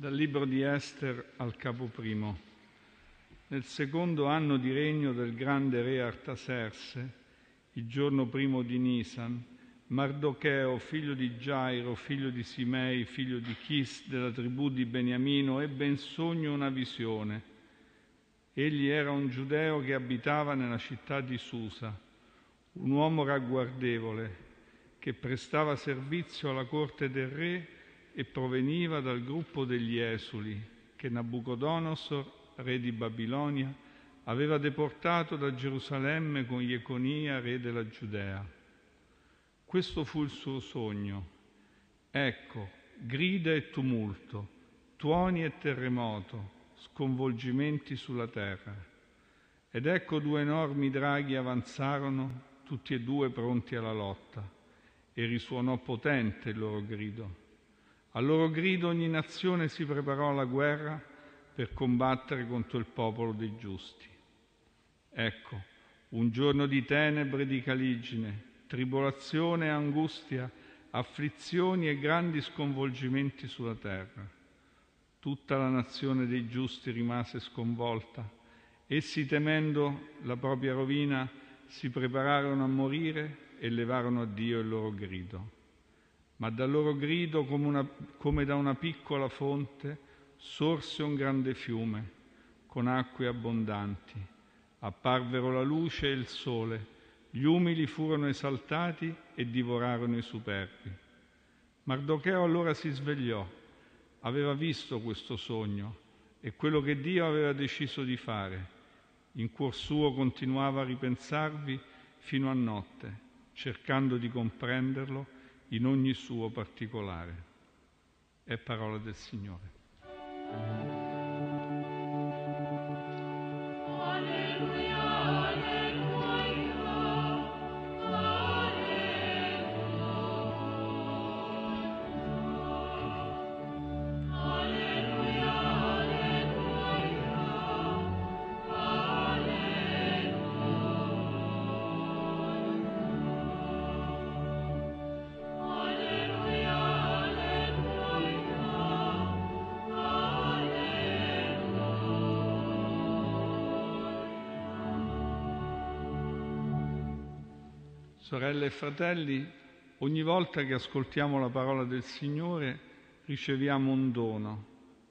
Dal libro di Ester al capo primo. Nel secondo anno di regno del grande re Artaserse, il giorno primo di Nisan, Mardocheo, figlio di Gairo, figlio di Simei, figlio di Chis della tribù di Beniamino, ebbe in sogno una visione. Egli era un giudeo che abitava nella città di Susa, un uomo ragguardevole che prestava servizio alla corte del re e proveniva dal gruppo degli esuli che Nabucodonosor, re di Babilonia, aveva deportato da Gerusalemme con Jeconia, re della Giudea. Questo fu il suo sogno. Ecco, grida e tumulto, tuoni e terremoto, sconvolgimenti sulla terra. Ed ecco due enormi draghi avanzarono, tutti e due pronti alla lotta, e risuonò potente il loro grido. Al loro grido ogni nazione si preparò alla guerra per combattere contro il popolo dei giusti. Ecco, un giorno di tenebre e di caligine, tribolazione e angustia, afflizioni e grandi sconvolgimenti sulla terra. Tutta la nazione dei giusti rimase sconvolta. Essi, temendo la propria rovina, si prepararono a morire e levarono a Dio il loro grido ma dal loro grido come, una, come da una piccola fonte sorse un grande fiume con acque abbondanti. Apparvero la luce e il sole, gli umili furono esaltati e divorarono i superbi. Mardocheo allora si svegliò, aveva visto questo sogno e quello che Dio aveva deciso di fare. In cuor suo continuava a ripensarvi fino a notte, cercando di comprenderlo in ogni suo particolare. È parola del Signore. Sorelle e fratelli, ogni volta che ascoltiamo la parola del Signore riceviamo un dono,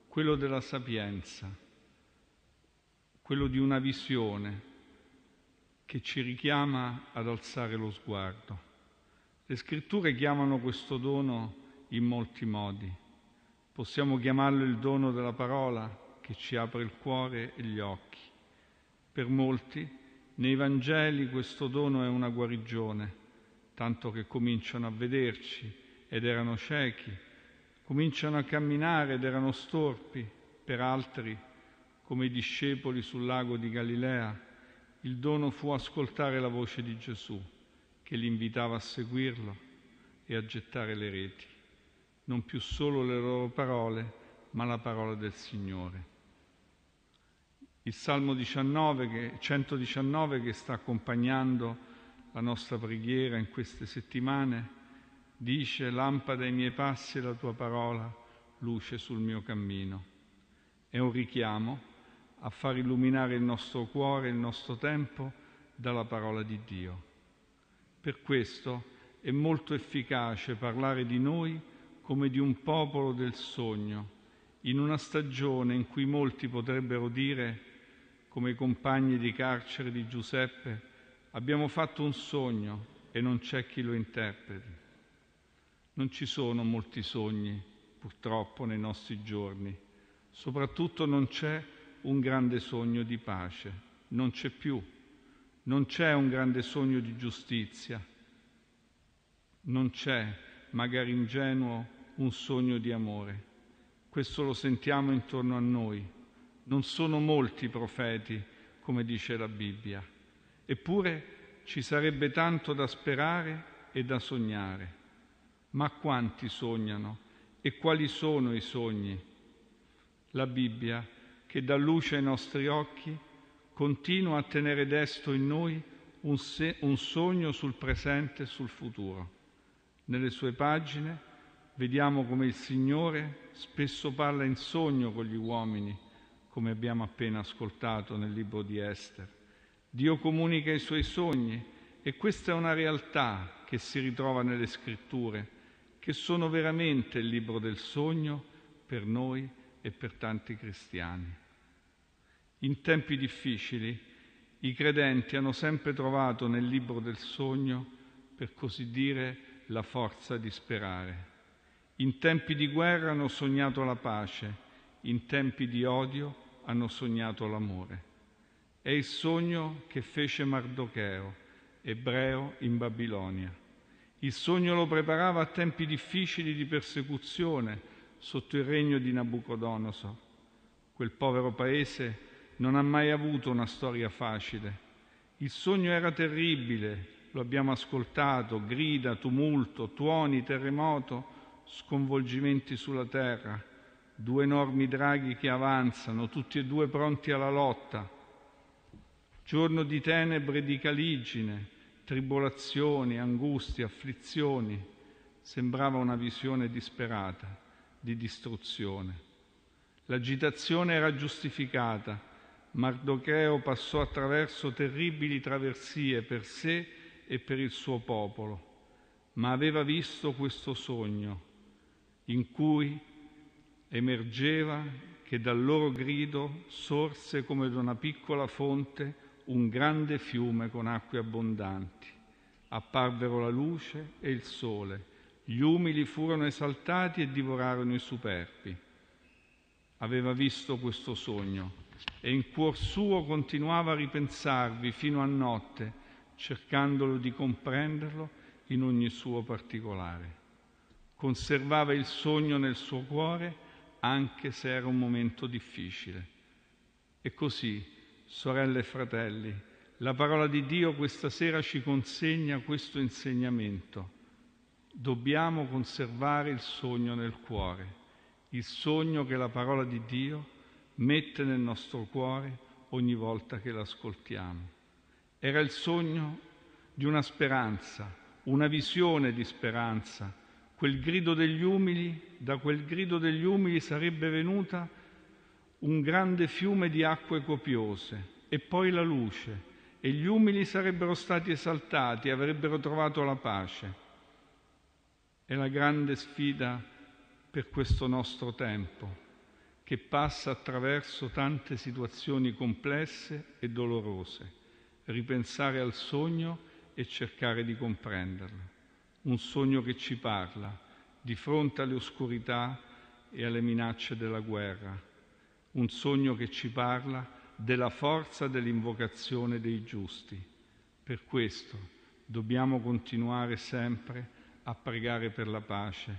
quello della sapienza, quello di una visione che ci richiama ad alzare lo sguardo. Le scritture chiamano questo dono in molti modi. Possiamo chiamarlo il dono della parola che ci apre il cuore e gli occhi. Per molti nei Vangeli questo dono è una guarigione, tanto che cominciano a vederci ed erano ciechi, cominciano a camminare ed erano storpi, per altri, come i discepoli sul lago di Galilea, il dono fu ascoltare la voce di Gesù, che li invitava a seguirlo e a gettare le reti, non più solo le loro parole, ma la parola del Signore. Il Salmo 19, che, 119 che sta accompagnando la nostra preghiera in queste settimane dice lampada ai miei passi e la tua parola, luce sul mio cammino. È un richiamo a far illuminare il nostro cuore, il nostro tempo dalla parola di Dio. Per questo è molto efficace parlare di noi come di un popolo del sogno, in una stagione in cui molti potrebbero dire come i compagni di carcere di Giuseppe, abbiamo fatto un sogno e non c'è chi lo interpreti. Non ci sono molti sogni, purtroppo, nei nostri giorni. Soprattutto non c'è un grande sogno di pace, non c'è più. Non c'è un grande sogno di giustizia, non c'è, magari ingenuo, un sogno di amore. Questo lo sentiamo intorno a noi non sono molti i profeti, come dice la Bibbia. Eppure ci sarebbe tanto da sperare e da sognare. Ma quanti sognano e quali sono i sogni? La Bibbia, che dà luce ai nostri occhi, continua a tenere desto in noi un, se- un sogno sul presente e sul futuro. Nelle sue pagine vediamo come il Signore spesso parla in sogno con gli uomini, come abbiamo appena ascoltato nel libro di Esther. Dio comunica i suoi sogni e questa è una realtà che si ritrova nelle scritture, che sono veramente il libro del sogno per noi e per tanti cristiani. In tempi difficili i credenti hanno sempre trovato nel libro del sogno, per così dire, la forza di sperare. In tempi di guerra hanno sognato la pace, in tempi di odio hanno sognato l'amore. È il sogno che fece Mardocheo, ebreo in Babilonia. Il sogno lo preparava a tempi difficili di persecuzione sotto il regno di Nabucodonosor. Quel povero paese non ha mai avuto una storia facile. Il sogno era terribile, lo abbiamo ascoltato, grida, tumulto, tuoni, terremoto, sconvolgimenti sulla terra, due enormi draghi che avanzano, tutti e due pronti alla lotta. Giorno di tenebre e di caligine, tribolazioni, angustie, afflizioni. Sembrava una visione disperata di distruzione. L'agitazione era giustificata. Mardocheo passò attraverso terribili traversie per sé e per il suo popolo, ma aveva visto questo sogno in cui emergeva che dal loro grido sorse come da una piccola fonte un grande fiume con acque abbondanti. Apparvero la luce e il sole, gli umili furono esaltati e divorarono i superbi. Aveva visto questo sogno e in cuor suo continuava a ripensarvi fino a notte, cercandolo di comprenderlo in ogni suo particolare. Conservava il sogno nel suo cuore anche se era un momento difficile. E così, sorelle e fratelli, la parola di Dio questa sera ci consegna questo insegnamento. Dobbiamo conservare il sogno nel cuore, il sogno che la parola di Dio mette nel nostro cuore ogni volta che l'ascoltiamo. Era il sogno di una speranza, una visione di speranza, quel grido degli umili, da quel grido degli umili sarebbe venuta un grande fiume di acque copiose e poi la luce e gli umili sarebbero stati esaltati e avrebbero trovato la pace. È la grande sfida per questo nostro tempo che passa attraverso tante situazioni complesse e dolorose, ripensare al sogno e cercare di comprenderlo. Un sogno che ci parla di fronte alle oscurità e alle minacce della guerra. Un sogno che ci parla della forza dell'invocazione dei giusti. Per questo dobbiamo continuare sempre a pregare per la pace,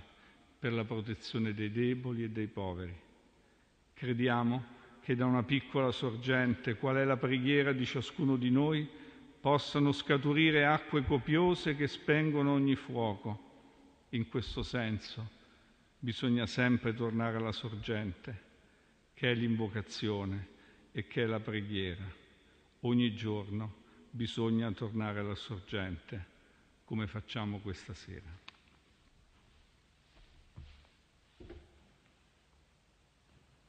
per la protezione dei deboli e dei poveri. Crediamo che da una piccola sorgente, qual è la preghiera di ciascuno di noi, possano scaturire acque copiose che spengono ogni fuoco. In questo senso bisogna sempre tornare alla sorgente, che è l'invocazione e che è la preghiera. Ogni giorno bisogna tornare alla sorgente, come facciamo questa sera.